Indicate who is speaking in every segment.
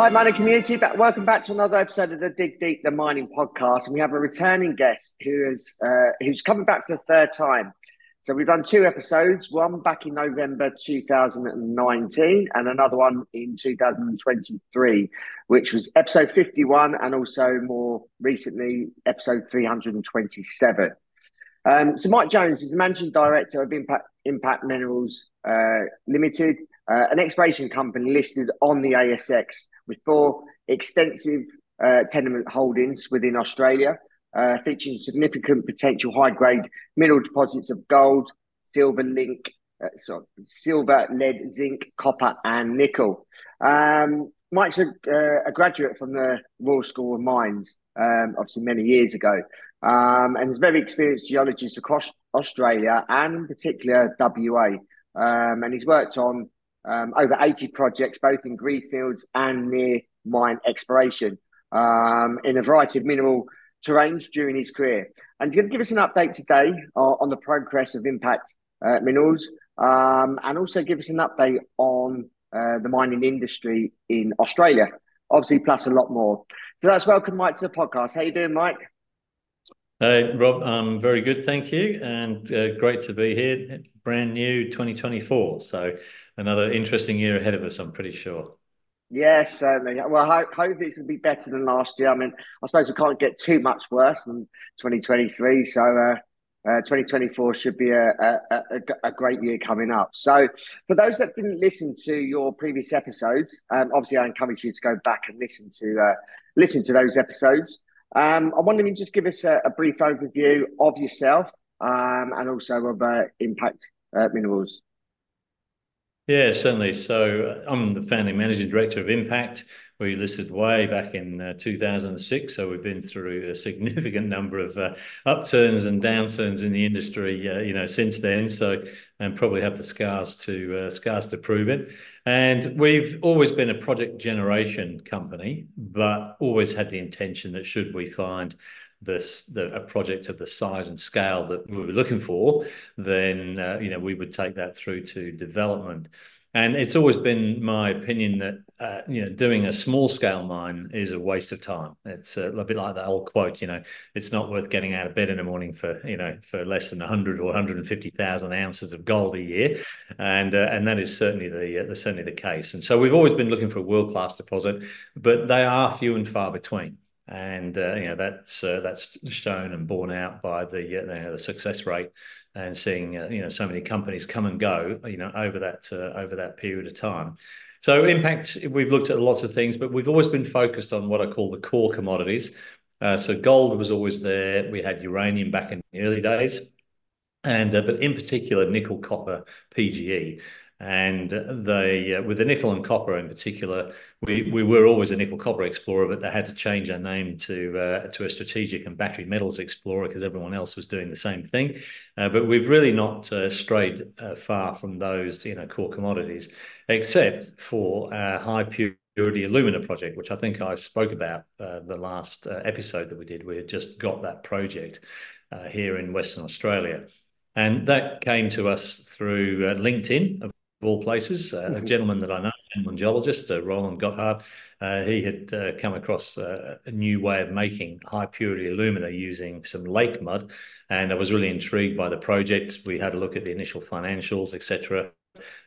Speaker 1: Hi, mining community. Welcome back to another episode of the Dig Deep, the mining podcast. And we have a returning guest who is uh, who's coming back for the third time. So we've done two episodes, one back in November 2019 and another one in 2023, which was episode 51 and also more recently, episode 327. Um, so Mike Jones is the managing director of Impact, Impact Minerals uh, Limited, uh, an exploration company listed on the ASX with four extensive uh, tenement holdings within Australia, uh, featuring significant potential high grade mineral deposits of gold, silver, link, uh, sorry, silver, lead, zinc, copper, and nickel. Um, Mike's a, uh, a, graduate from the Royal School of Mines, um, obviously many years ago, um, and is a very experienced geologist across Australia and in particular WA. Um, and he's worked on um, over 80 projects, both in greenfields and near mine exploration um, in a variety of mineral terrains during his career. And he's going to give us an update today uh, on the progress of Impact uh, Minerals um, and also give us an update on uh, the mining industry in Australia, obviously, plus a lot more. So that's welcome, Mike, to the podcast. How you doing, Mike?
Speaker 2: Hey, Rob, I'm very good, thank you, and uh, great to be here. Brand new 2024, so another interesting year ahead of us, I'm pretty sure.
Speaker 1: Yes, certainly. Well, I hope, hope it's going to be better than last year. I mean, I suppose we can't get too much worse than 2023, so uh, uh, 2024 should be a, a, a, a, great year coming up. So, for those that didn't listen to your previous episodes, um, obviously I encourage you to go back and listen to uh, listen to those episodes. Um, I wonder if you just give us a, a brief overview of yourself um, and also of uh, Impact uh, Minerals.
Speaker 2: Yeah, certainly. So uh, I'm the founding managing director of Impact. We listed way back in uh, 2006, so we've been through a significant number of uh, upturns and downturns in the industry, uh, you know, since then. So, and probably have the scars to uh, scars to prove it. And we've always been a project generation company, but always had the intention that should we find this the, a project of the size and scale that we were looking for, then uh, you know we would take that through to development. And it's always been my opinion that uh, you know doing a small scale mine is a waste of time. It's a, bit like that old quote, you know, it's not worth getting out of bed in the morning for you know for less than 100 or 150,000 ounces of gold a year, and uh, and that is certainly the, uh, certainly the case. And so we've always been looking for a world class deposit, but they are few and far between and uh, you know that's uh, that's shown and borne out by the uh, you know, the success rate and seeing uh, you know so many companies come and go you know over that uh, over that period of time. So impact, we've looked at lots of things, but we've always been focused on what I call the core commodities. Uh, so gold was always there. We had uranium back in the early days, and but in particular nickel, copper, PGE. And they, uh, with the nickel and copper in particular, we, we were always a nickel copper explorer, but they had to change our name to uh, to a strategic and battery metals explorer because everyone else was doing the same thing. Uh, but we've really not uh, strayed uh, far from those, you know, core commodities, except for our high purity alumina project, which I think I spoke about uh, the last episode that we did. We had just got that project here in Western Australia. And that came to us through uh, LinkedIn, of all places. Uh, mm-hmm. A gentleman that I know, a geologist, uh, Roland Gotthard, uh, he had uh, come across uh, a new way of making high purity alumina using some lake mud, and I was really intrigued by the project. We had a look at the initial financials, etc.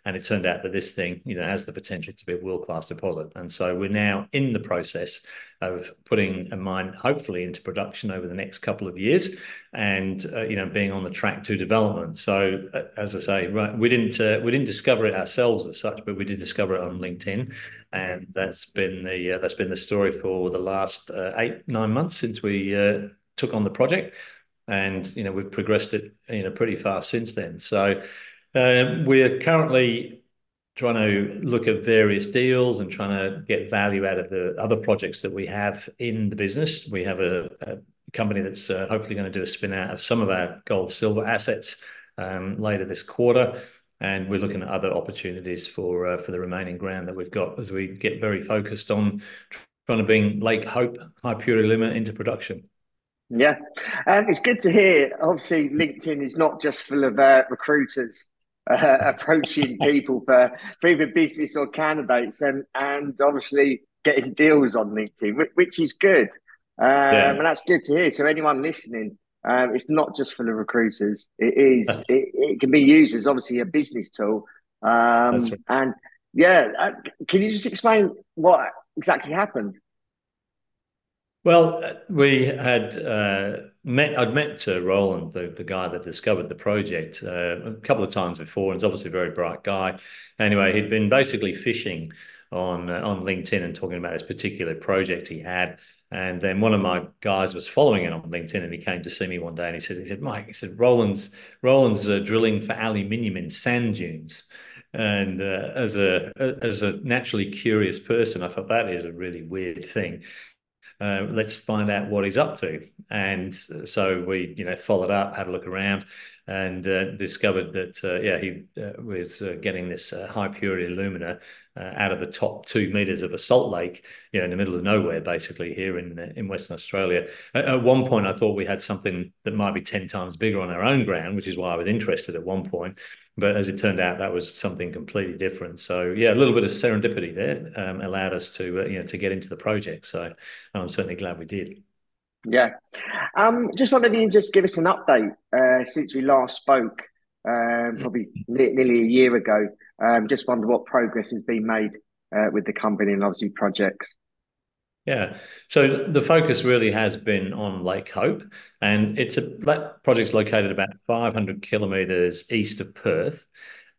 Speaker 2: And it turned out that this thing, you know, has the potential to be a world-class deposit. And so we're now in the process of putting a mine, hopefully, into production over the next couple of years, and uh, you know, being on the track to development. So, uh, as I say, right, we didn't uh, we didn't discover it ourselves as such, but we did discover it on LinkedIn, and that's been the uh, that's been the story for the last uh, eight nine months since we uh, took on the project, and you know, we've progressed it you know pretty fast since then. So. Uh, we're currently trying to look at various deals and trying to get value out of the other projects that we have in the business. We have a, company that's uh, hopefully going to do a spin out of some of our gold silver assets um, later this quarter. And we're looking at other opportunities for uh, for the remaining ground that we've got as we get very focused on trying to bring Lake Hope high purity alumina into production.
Speaker 1: Yeah, um, it's good to hear. Obviously, LinkedIn is not just full of uh, recruiters uh, approaching people for, for either business or candidates, and and obviously getting deals on LinkedIn, which is good. Um, yeah. And that's good to hear. So anyone listening, um, it's not just for the recruiters. It is. it, it, can be used as obviously a business tool. Um, right. And yeah, uh, can you just explain what exactly happened?
Speaker 2: Well, we had uh, met. I'd met uh, Roland, the, the guy that discovered the project, uh, a couple of times before, and he's obviously a very bright guy. Anyway, he'd been basically fishing on uh, on LinkedIn and talking about this particular project he had. And then one of my guys was following it on LinkedIn, and he came to see me one day, and he said, "He said, Mike, he said, Roland's Roland's uh, drilling for aluminium in sand dunes." And uh, as a as a naturally curious person, I thought that is a really weird thing. Uh, let's find out what he's up to. And so we, you know, followed up, had a look around, and uh, discovered that uh, yeah, he uh, was uh, getting this uh, high purity alumina out of the top two meters of a salt lake, you know, in the middle of nowhere, basically here in in Western Australia. At, at, one point, I thought we had something that might be ten times bigger on our own ground, which is why I was interested at one point. But as it turned out, that was something completely different. So yeah, a little bit of serendipity there um, allowed us to uh, you know to get into the project. So I'm certainly glad we did.
Speaker 1: Yeah, um, just wondered if you can just give us an update uh, since we last spoke, um, probably nearly a year ago. Um, just wonder what progress has been made uh, with the company and obviously projects.
Speaker 2: Yeah. So the focus really has been on Lake Hope, and it's a that project's located about 500 kilometers east of Perth,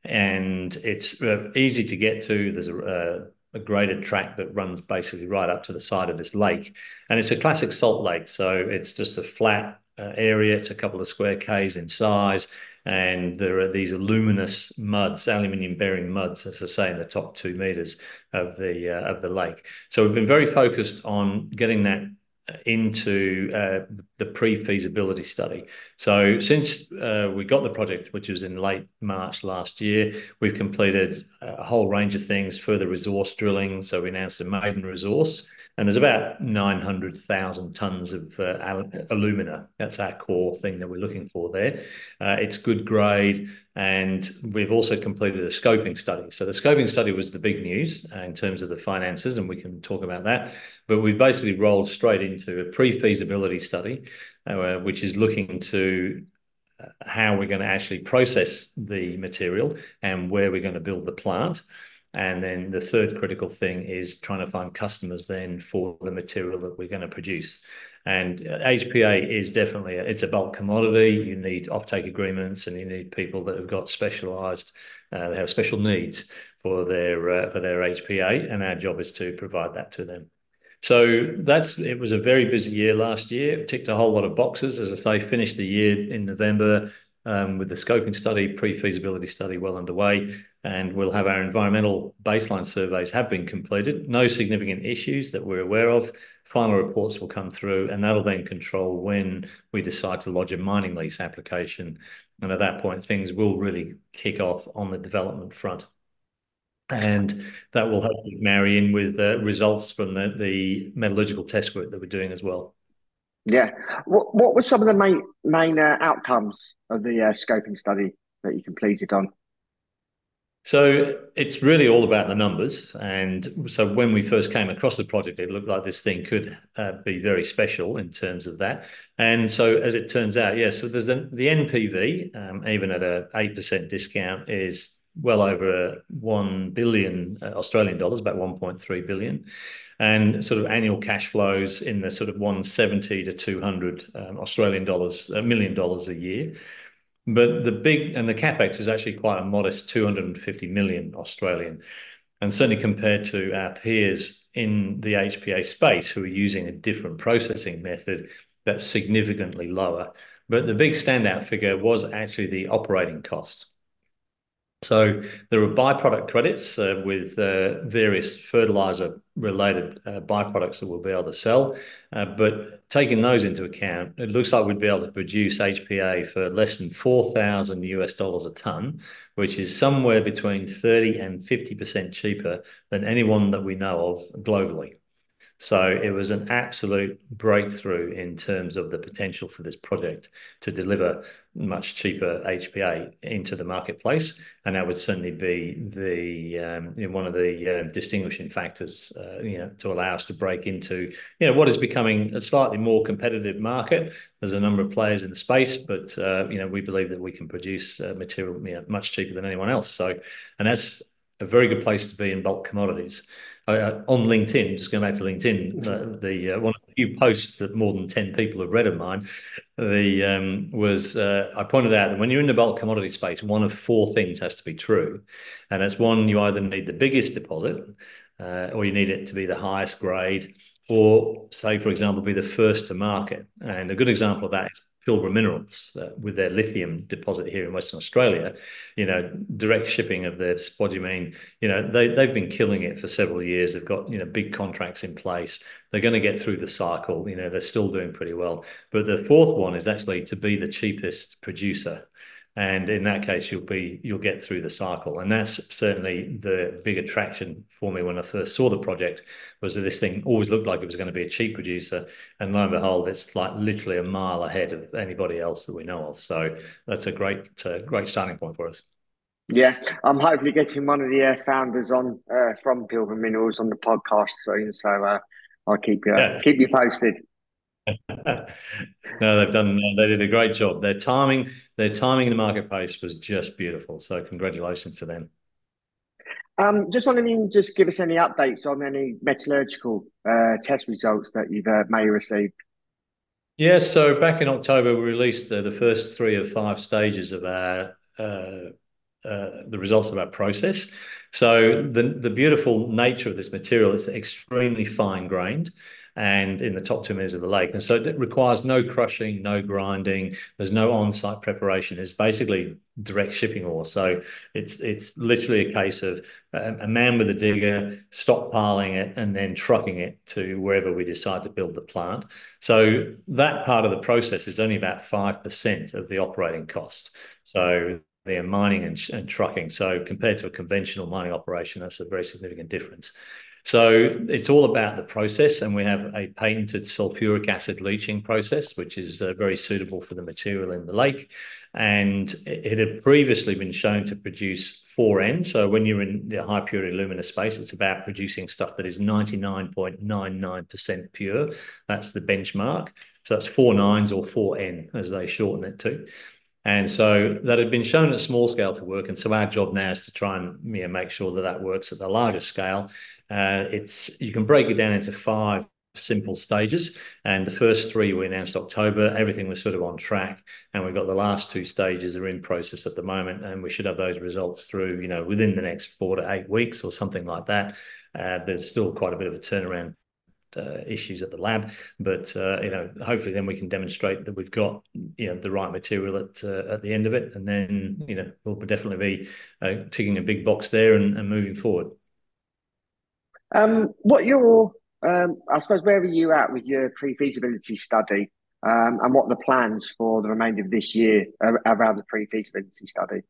Speaker 2: and it's uh, easy to get to. There's a, uh, a graded track that runs basically right up to the side of this lake, and it's a classic salt lake. So it's just a flat uh, area. It's a couple of square k's in size and there are these aluminous muds, aluminium bearing muds, as I say, in the top two meters of the uh, of the lake. So we've been very focused on getting that into uh, the pre-feasibility study. So since uh, we got the project, which was in late March last year, we've completed a whole range of things, further resource drilling. So we announced a maiden resource, and there's about 900,000 tons of uh, alumina. That's our core thing that we're looking for there. Uh, it's good grade, and we've also completed a scoping study. So the scoping study was the big news in terms of the finances, and we can talk about that. But we've basically rolled straight into a pre-feasibility study, uh, which is looking to uh, how we're going to actually process the material and where we're going to build the plant. And then the third critical thing is trying to find customers then for the material that we're going to produce. And HPA is definitely a, it's a bulk commodity. You need offtake agreements, and you need people that have got specialised, uh, they have special needs for their uh, for their HPA, and our job is to provide that to them. So that's it was a very busy year last year. ticked a whole lot of boxes, as I say. Finished the year in November um, with the scoping study, pre-feasibility study well underway, and we'll have our environmental baseline surveys have been completed. No significant issues that we're aware of. Final reports will come through, and that'll then control when we decide to lodge a mining lease application. And at that point, things will really kick off on the development front. And that will hopefully marry in with the results from the, the metallurgical test work that we're doing as well.
Speaker 1: Yeah. What What were some of the main main uh, outcomes of the uh, scoping study that you completed on?
Speaker 2: So it's really all about the numbers. And so when we first came across the project, it looked like this thing could uh, be very special in terms of that. And so as it turns out, yes, yeah, so there's the, the NPV, um, even at a 8% discount, is well over 1 billion uh, Australian dollars, about 1.3 billion and sort of annual cash flows in the sort of 170 to 200 um, Australian dollars, a million dollars a year. But the big and the capex is actually quite a modest 250 million Australian. And certainly compared to our peers in the HPA space who are using a different processing method that's significantly lower. But the big standout figure was actually the operating costs. So there are byproduct credits uh, with uh, various fertilizer related uh, byproducts that we'll be able to sell. But taking those into account, it looks like we'd be able to produce HPA for less than 4,000 US dollars a ton, which is somewhere between 30 and 50% cheaper than anyone that we know of globally. So it was an absolute breakthrough in terms of the potential for this project to deliver much cheaper HPA into the marketplace, and that would certainly be the um, one of the uh, distinguishing factors, uh, you know, to allow us to break into you know what is becoming a slightly more competitive market. There's a number of players in the space, but uh, you know we believe that we can produce uh, material you know, much cheaper than anyone else. So, and that's a very good place to be in bulk commodities uh, on LinkedIn, just going back to LinkedIn, uh, the uh, one of the few posts that more than 10 people have read of mine, the um, was uh, I pointed out that when you're in the bulk commodity space, one of four things has to be true. And it's one, you either need the biggest deposit, uh, or you need it to be the highest grade, or say, for example, be the first to market. And a good example of that is Pilbara Minerals uh, with their lithium deposit here in Western Australia, you know, direct shipping of their spodumene, you know, they, they've been killing it for several years. They've got, you know, big contracts in place. They're going to get through the cycle. You know, they're still doing pretty well. But the fourth one is actually to be the cheapest producer and in that case you'll be you'll get through the cycle and that's certainly the big attraction for me when i first saw the project was that this thing always looked like it was going to be a cheap producer and lo and behold it's like literally a mile ahead of anybody else that we know of so that's a great uh, great starting point for us
Speaker 1: yeah, I'm hopefully getting one of the uh, founders on uh, from Pilbara Minerals on the podcast soon. So uh, I'll keep you yeah. keep you posted.
Speaker 2: no, they've done. They did a great job. Their timing, their timing in the marketplace was just beautiful. So, congratulations to them.
Speaker 1: Um, just wondering, you just give us any updates on any metallurgical uh, test results that you've uh, may received.
Speaker 2: Yeah, so back in October, we released uh, the first three of five stages of our uh, uh, the results of our process. So the the beautiful nature of this material is extremely fine grained and in the top two meters of the lake. And so it requires no crushing, no grinding. There's no on-site preparation. It's basically direct shipping ore. So it's it's literally a case of a, a man with a digger stockpiling it and then trucking it to wherever we decide to build the plant. So that part of the process is only about 5% of the operating cost. So they're mining and, and trucking. So compared to a conventional mining operation, that's a very significant difference. So it's all about the process, and we have a patented sulfuric acid leaching process, which is uh, very suitable for the material in the lake. And it had previously been shown to produce 4N. So when you're in the high purity alumina space, it's about producing stuff that is 99.99% pure. That's the benchmark. So that's four nines or 4N, as they shorten it to. And so that had been shown at small scale to work. And so our job now is to try and you know, make sure that that works at the larger scale. Uh, it's you can break it down into five simple stages. And the first three we announced October. Everything was sort of on track, and we've got the last two stages are in process at the moment, and we should have those results through you know within the next four to eight weeks or something like that. Uh, there's still quite a bit of a turnaround uh, issues at the lab. But uh, you know, hopefully, then we can demonstrate that we've got you know the right material at uh, at the end of it, and then you know we'll definitely be uh, ticking a big box there and, and moving forward.
Speaker 1: Um, what your um, I suppose where are you at with your pre-feasibility study, um, and what the plans for the remainder of this year around the pre-feasibility study?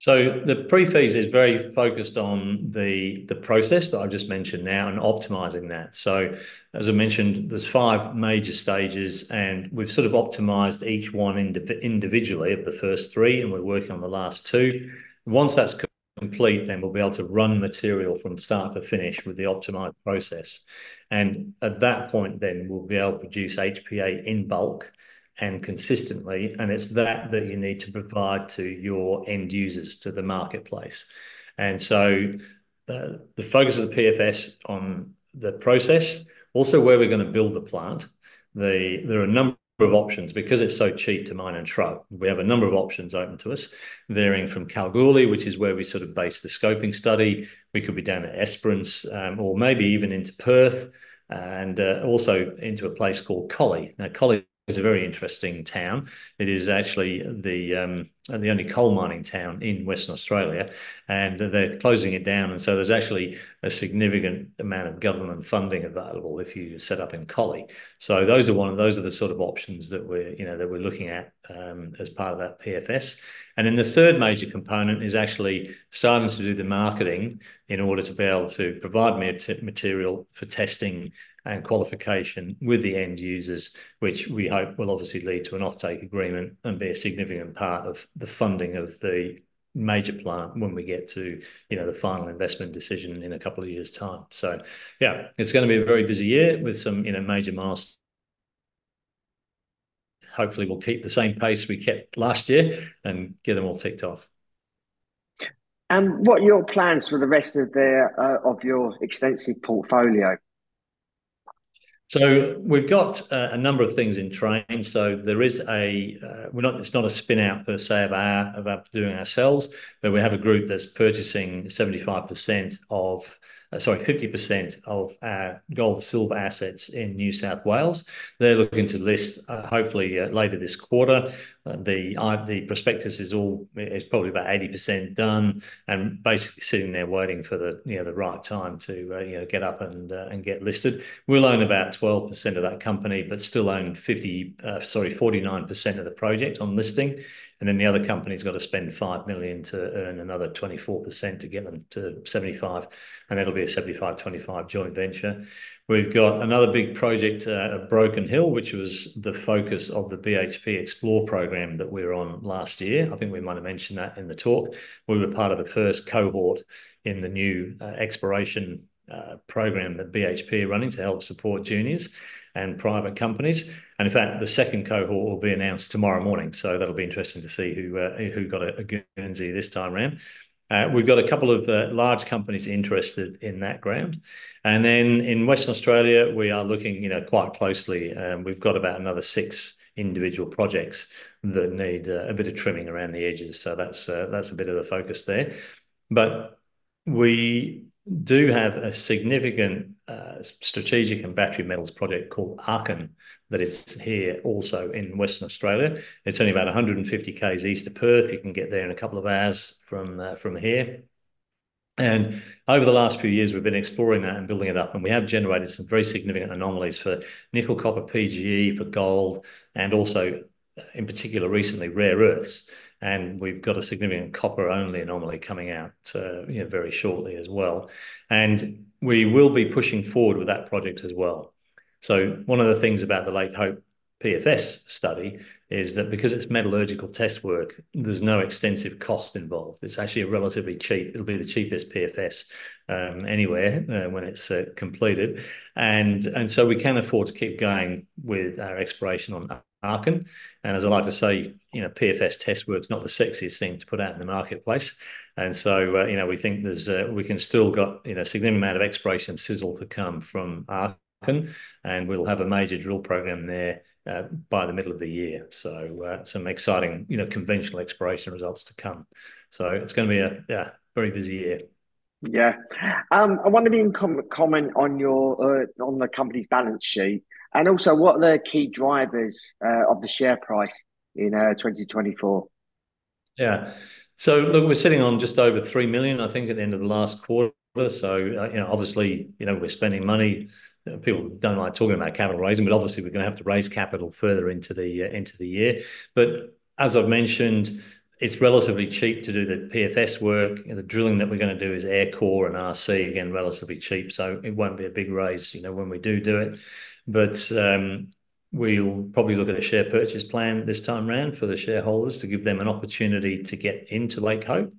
Speaker 2: So the pre-feas is very focused on the the process that I've just mentioned now and optimizing that. So as I mentioned, there's five major stages, and we've sort of optimized each one individually of the first three, and we're working on the last two. Once that's complete, then we'll be able to run material from start to finish with the optimized process. And at that point, then we'll be able to produce HPA in bulk and consistently. And it's that that you need to provide to your end users, to the marketplace. And so uh, the focus of the PFS on the process, also where we're going to build the plant. The, there are a number of options because it's so cheap to mine and truck. We have a number of options open to us, varying from Kalgoorlie, which is where we sort of base the scoping study. We could be down at Esperance um, or maybe even into Perth and uh, also into a place called Collie. Now, Collie is a very interesting town. It is actually the um, the only coal mining town in Western Australia, and they're closing it down. And so there's actually a significant amount of government funding available if you set up in Collie. So those are one of those are the sort of options that we're you know that we're looking at um, as part of that PFS. And then the third major component is actually starting to do the marketing in order to be able to provide material for testing and qualification with the end users, which we hope will obviously lead to an offtake agreement and be a significant part of the funding of the major plant when we get to you know the final investment decision in a couple of years' time. So yeah, it's going to be a very busy year with some you know major milestones. Hopefully, we'll keep the same pace we kept last year and get them all ticked off.
Speaker 1: And what are your plans for the rest of the uh, of your extensive portfolio?
Speaker 2: So we've got uh, a number of things in train. So there is a uh, we're not it's not a spin out per se of our of our doing ourselves, but we have a group that's purchasing seventy five percent of uh, sorry, 50% of our gold silver assets in New South Wales. They're looking to list uh, hopefully uh, later this quarter. Uh, the the prospectus is all is probably about 80% done and basically sitting there waiting for the you know the right time to you know get up and and get listed. We'll own about 12% of that company, but still own 50 sorry 49% of the project on listing. And then the other company's got to spend 5 million to earn another 24% to get them to 75 and that'll be a 75-25 joint venture. We've got another big project uh, at broken hill which was the focus of the bhp Xplor program that we were on last year. I think we might have mentioned that in the talk. We were part of the first cohort in the new uh, exploration uh, program that bhp are running to help support juniors and private companies. And in fact, the second cohort will be announced tomorrow morning. So that'll be interesting to see who uh, who got a, a Guernsey this time around. Uh, we've got a couple of uh, large companies interested in that ground. And then in Western Australia, we are looking, you know, quite closely. Um, we've got about another six individual projects that need uh, a bit of trimming around the edges. So that's uh, that's a bit of the focus there. But we do have a significant uh, strategic and battery metals project called Arkun that is here also in Western Australia. It's only about 150 k's east of Perth. You can get there in a couple of hours from uh, from here. And over the last few years, we've been exploring that and building it up, and we have generated some very significant anomalies for nickel, copper, PGE, for gold, and also, in particular, recently rare earths and we've got a significant copper-only anomaly coming out uh, you know, very shortly as well. And we will be pushing forward with that project as well. So one of the things about the Lake Hope PFS study is that because it's metallurgical test work, there's no extensive cost involved. It's actually a relatively cheap. It'll be the cheapest PFS um, anywhere uh, when it's uh, completed, and and so we can afford to keep going with our exploration on Arkun. And as I like to say, you know, PFS test work's not the sexiest thing to put out in the marketplace. And so, uh, you know, we think there's uh, we can still got you know significant amount of exploration sizzle to come from Arkun, and we'll have a major drill program there uh, by the middle of the year. So uh, some exciting, you know, conventional exploration results to come. So it's going to be a yeah, very busy year.
Speaker 1: Yeah, um, I wonder you can comment on your uh, on the company's balance sheet. And also, what are the key drivers uh, of the share price in uh, 2024?
Speaker 2: Yeah. So look, we're sitting on just over 3 million, I think, at the end of the last quarter. So, uh, you know, obviously, you know, we're spending money. People don't like talking about capital raising, but obviously we're going to have to raise capital further into the into the year. But as I've mentioned, it's relatively cheap to do the PFS work. The drilling that we're going to do is air core and RC, again, relatively cheap. So it won't be a big raise, you know, when we do do it. But um, we'll probably look at a share purchase plan this time around for the shareholders to give them an opportunity to get into Lake Hope.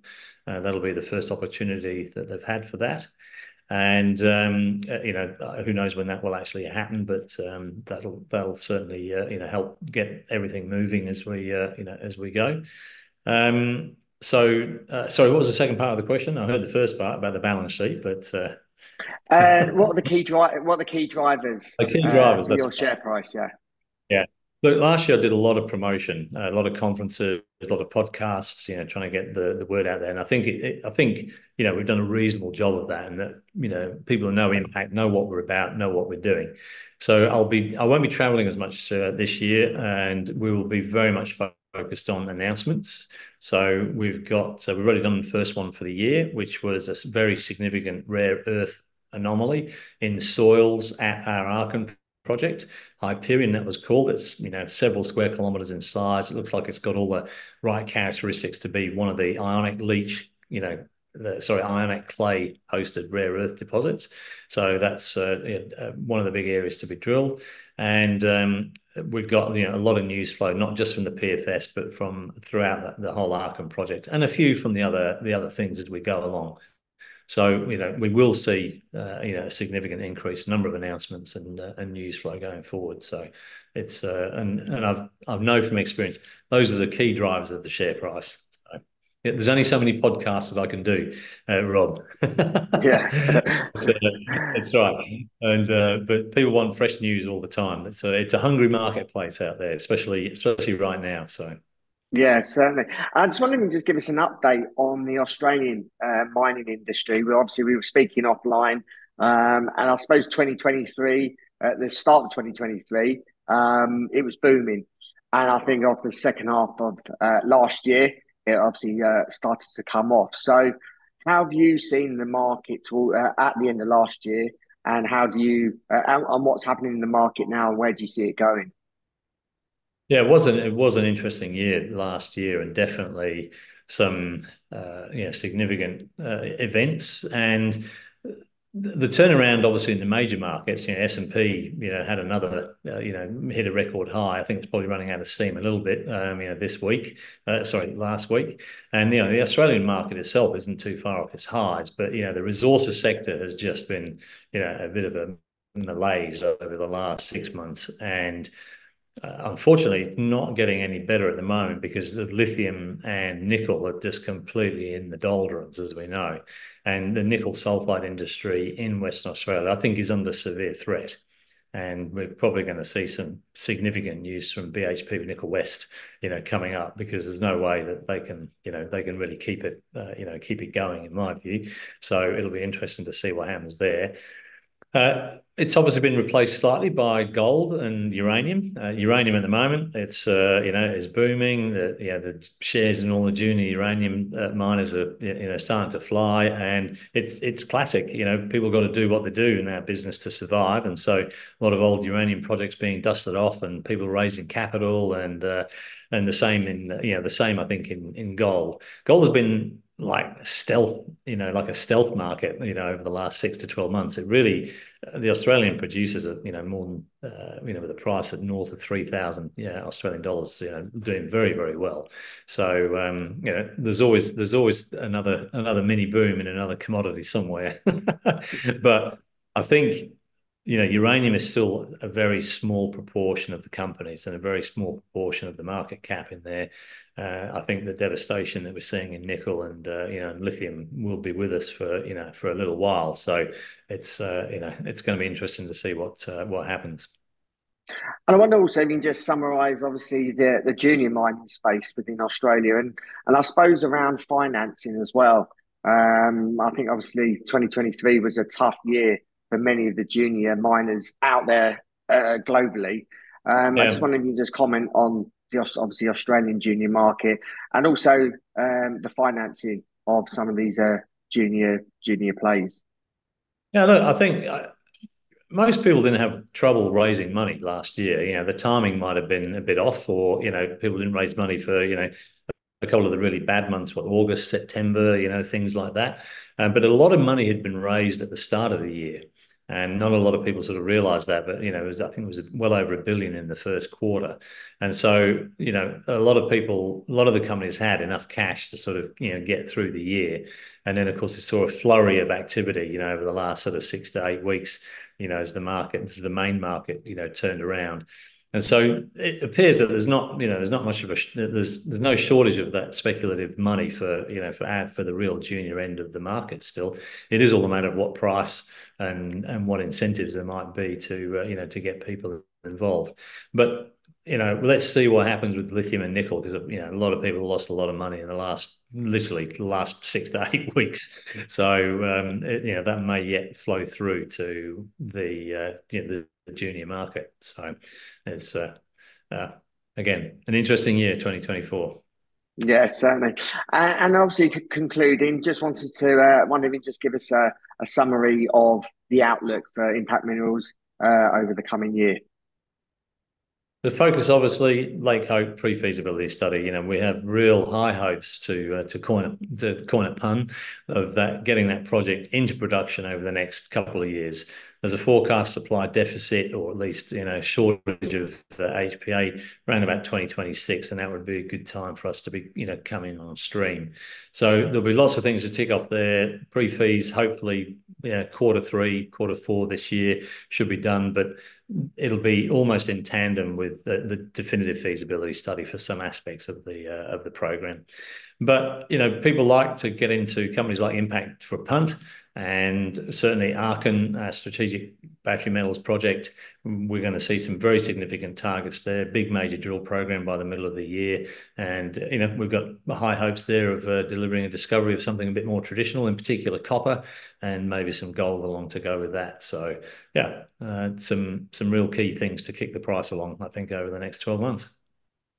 Speaker 2: Uh, that'll be the first opportunity that they've had for that. And um, uh, you know, uh, who knows when that will actually happen, but um, that'll that'll certainly uh, you know help get everything moving as we uh, you know as we go. Um, so, uh, sorry, what was the second part of the question? I heard the first part about the balance sheet, but uh...
Speaker 1: uh, what are the key dri- What are the key drivers?
Speaker 2: The key drivers.
Speaker 1: Uh, your share price, yeah.
Speaker 2: Yeah. Look, last year I did a lot of promotion, a lot of conferences, a lot of podcasts, you know, trying to get the, the word out there. And I think I think you know we've done a reasonable job of that, and that you know people who know impact know what we're about, know what we're doing. So I'll be I won't be traveling as much uh, this year, and we will be very much focused on announcements. So we've got so we've already done the first one for the year, which was a very significant rare earth anomaly in soils at our Arkun project. Hyperion, that was called. It's you know several square kilometers in size. It looks like it's got all the right characteristics to be one of the ionic leach, you know, the, sorry, ionic clay hosted rare earth deposits. So that's uh, uh, one of the big areas to be drilled. And um, we've got you know a lot of news flow, not just from the PFS, but from throughout the, whole Arkun project, and a few from the other the other things as we go along. So, you know, we will see, uh, you know, a significant increase number of announcements and uh, news flow going forward. So it's uh, and and I've I've know from experience those are the key drivers of the share price. So yeah, there's only so many podcasts that I can do, uh, Rob.
Speaker 1: yeah,
Speaker 2: so, that's right. And uh, but people want fresh news all the time. It's a it's a hungry marketplace out there, especially especially right now. So.
Speaker 1: Yeah, certainly. I just wondering if you just give us an update on the Australian uh, mining industry. We obviously we were speaking offline, um, and I suppose 2023, at the start of 2023, um, it was booming, and I think after the second half of uh, last year, it obviously uh, started to come off. So, how have you seen the market to, uh, at the end of last year, and how do you uh, and, and what's happening in the market now, and where do you see it going?
Speaker 2: Yeah, it was an it was an interesting year last year, and definitely some uh, you know significant uh, events and the turnaround obviously in the major markets you know S&P you know had another uh, you know hit a record high. I think it's probably running out of steam a little bit um, you know this week uh, sorry last week. And you know the Australian market itself isn't too far off its highs but you know the resources sector has just been you know a bit of a malaise over the last six months. And unfortunately, it's not getting any better at the moment because the lithium and nickel are just completely in the doldrums, as we know. And the nickel sulfide industry in Western Australia, I think, is under severe threat. And we're probably going to see some significant news from BHP Nickel West, you know, coming up because there's no way that they can, you know, they can really keep it, uh, you know, keep it going, in my view. So it'll be interesting to see what happens there. Uh, it's obviously been replaced slightly by gold and uranium. Uh, uranium at the moment, it's uh, you know is booming. The, the shares in all the junior uranium miners are you know starting to fly, and it's it's classic. You know, people got to do what they do in our business to survive, and so a lot of old uranium projects being dusted off, and people raising capital, and and the same in you know the same I think in in gold. Gold has been like stealth, you know, like a stealth market, you know, over the last six to 12 months. It really, uh, the Australian producers are, you know, more than, uh, you know, with a price at north of 3,000 yeah, Australian dollars, you know, doing very, very well. So, um, you know, there's always, there's always another, another mini boom in another commodity somewhere. but I think you know, uranium is still a very small proportion of the companies and a very small proportion of the market cap in there. Uh, I think the devastation that we're seeing in nickel and uh, you know and lithium will be with us for you know for a little while. So it's uh, you know it's going to be interesting to see what uh, what happens.
Speaker 1: And I wonder also if you can just summarise, obviously, the, the junior mining space within Australia and, and I suppose around financing as well. Um, I think obviously 2023 was a tough year for many of the junior miners out there uh, globally. Um, yeah. I just wanted you to just comment on the obviously Australian junior market and also um, the financing of some of these uh, junior junior plays.
Speaker 2: Yeah, look, I think I, uh, most people didn't have trouble raising money last year. You know, the timing might have been a bit off, or you know, people didn't raise money for you know a couple of the really bad months, what August, September, you know, things like that. Uh, but a lot of money had been raised at the start of the year and not a lot of people sort of realize that but you know was i think it was well over a billion in the first quarter. And so you know a lot of people a lot of the companies had enough cash to sort of you know get through the year. And then of course we saw a flurry of activity you know over the last sort of six to eight weeks you know as the market as the main market you know turned around and so it appears that there's not, you know, there's not much of a there's there's no shortage of that speculative money for you know for ad for the real junior end of the market. Still, it is all a matter of what price and and what incentives there might be to uh, you know to get people involved. But you know, let's see what happens with lithium and nickel because you know a lot of people lost a lot of money in the last, literally, the last six to eight weeks. So um, it, you know that may yet flow through to the uh, you know, the, the, junior market. So it's uh, uh, again an interesting year, 2024.
Speaker 1: Yeah, certainly. Uh, and obviously, concluding, just wanted to uh, wonder if you just give us a, a, summary of the outlook for Impact Minerals uh, over the coming year.
Speaker 2: The focus, obviously, Lake Hope pre-feasibility study. You know, we have real high hopes to uh, to coin a, to coin a pun of that getting that project into production over the next couple of years there's a forecast supply deficit or at least you know shortage of uh, HPA around about 2026 and that would be a good time for us to be you know coming on stream. So there'll be lots of things to tick off there. Pre-feas hopefully you know, quarter three quarter four this year should be done but it'll be almost in tandem with the, the definitive feasibility study for some aspects of the uh, of the program. But you know people like to get into companies like impact for a punt and certainly Arkun, our strategic battery metals project, we're going to see some very significant targets there. Big major drill program by the middle of the year, and you know we've got high hopes there of uh, delivering a discovery of something a bit more traditional, in particular copper, and maybe some gold along to go with that. So yeah, uh, some some real key things to kick the price along, I think, over the next twelve months.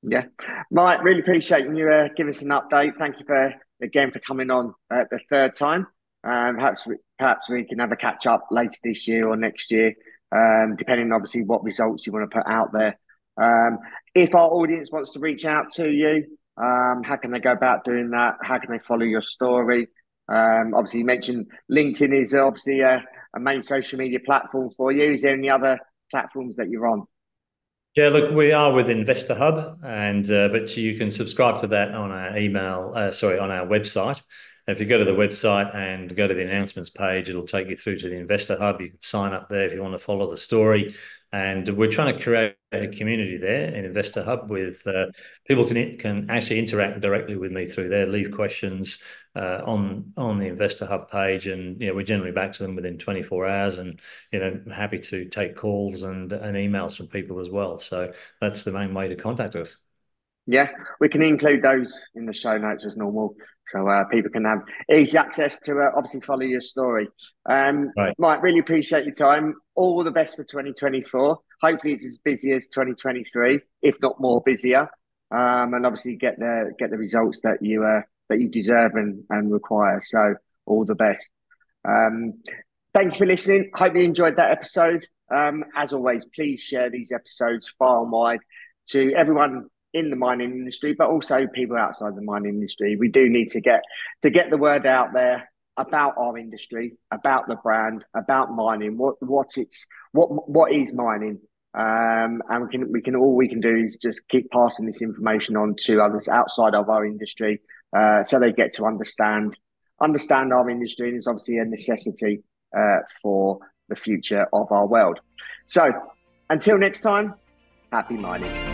Speaker 1: Yeah, Mike, really appreciate you uh, giving us an update. Thank you for again for coming on uh, the third time. Um, perhaps we, perhaps we can have a catch up later this year or next year, um, depending obviously what results you want to put out there. Um, if our audience wants to reach out to you, um, how can they go about doing that? How can they follow your story? Um, obviously, you mentioned LinkedIn is obviously a, a main social media platform for you. Is there any other platforms that you're on?
Speaker 2: Yeah, look, we are with Investor Hub, and uh, but you can subscribe to that on our email, uh, sorry, on our website. If you go to the website and go to the announcements page, it'll take you through to the Investor Hub. You can sign up there if you want to follow the story. And we're trying to create a community there in Investor Hub with uh, people can can actually interact directly with me through there, leave questions uh, on on the Investor Hub page, and you know we're generally back to them within 24 hours, and you know happy to take calls and and emails from people as well. So that's the main way to contact us.
Speaker 1: Yeah, we can include those in the show notes as normal, so uh, people can have easy access to uh, obviously follow your story. Um, right. Mike, really appreciate your time. All the best for 2024. Hopefully, it's as busy as 2023, if not more busier, um, and obviously get the get the results that you uh, that you deserve and, and require. So, all the best. Um, thank you for listening. Hope you enjoyed that episode. Um, as always, please share these episodes far and wide to everyone in the mining industry, but also people outside the mining industry. We do need to get to get the word out there about our industry, about the brand, about mining, what what it's what what is mining. Um, and we can we can all we can do is just keep passing this information on to others outside of our industry, uh, so they get to understand understand our industry, and it's obviously a necessity uh, for the future of our world. So, until next time, happy mining.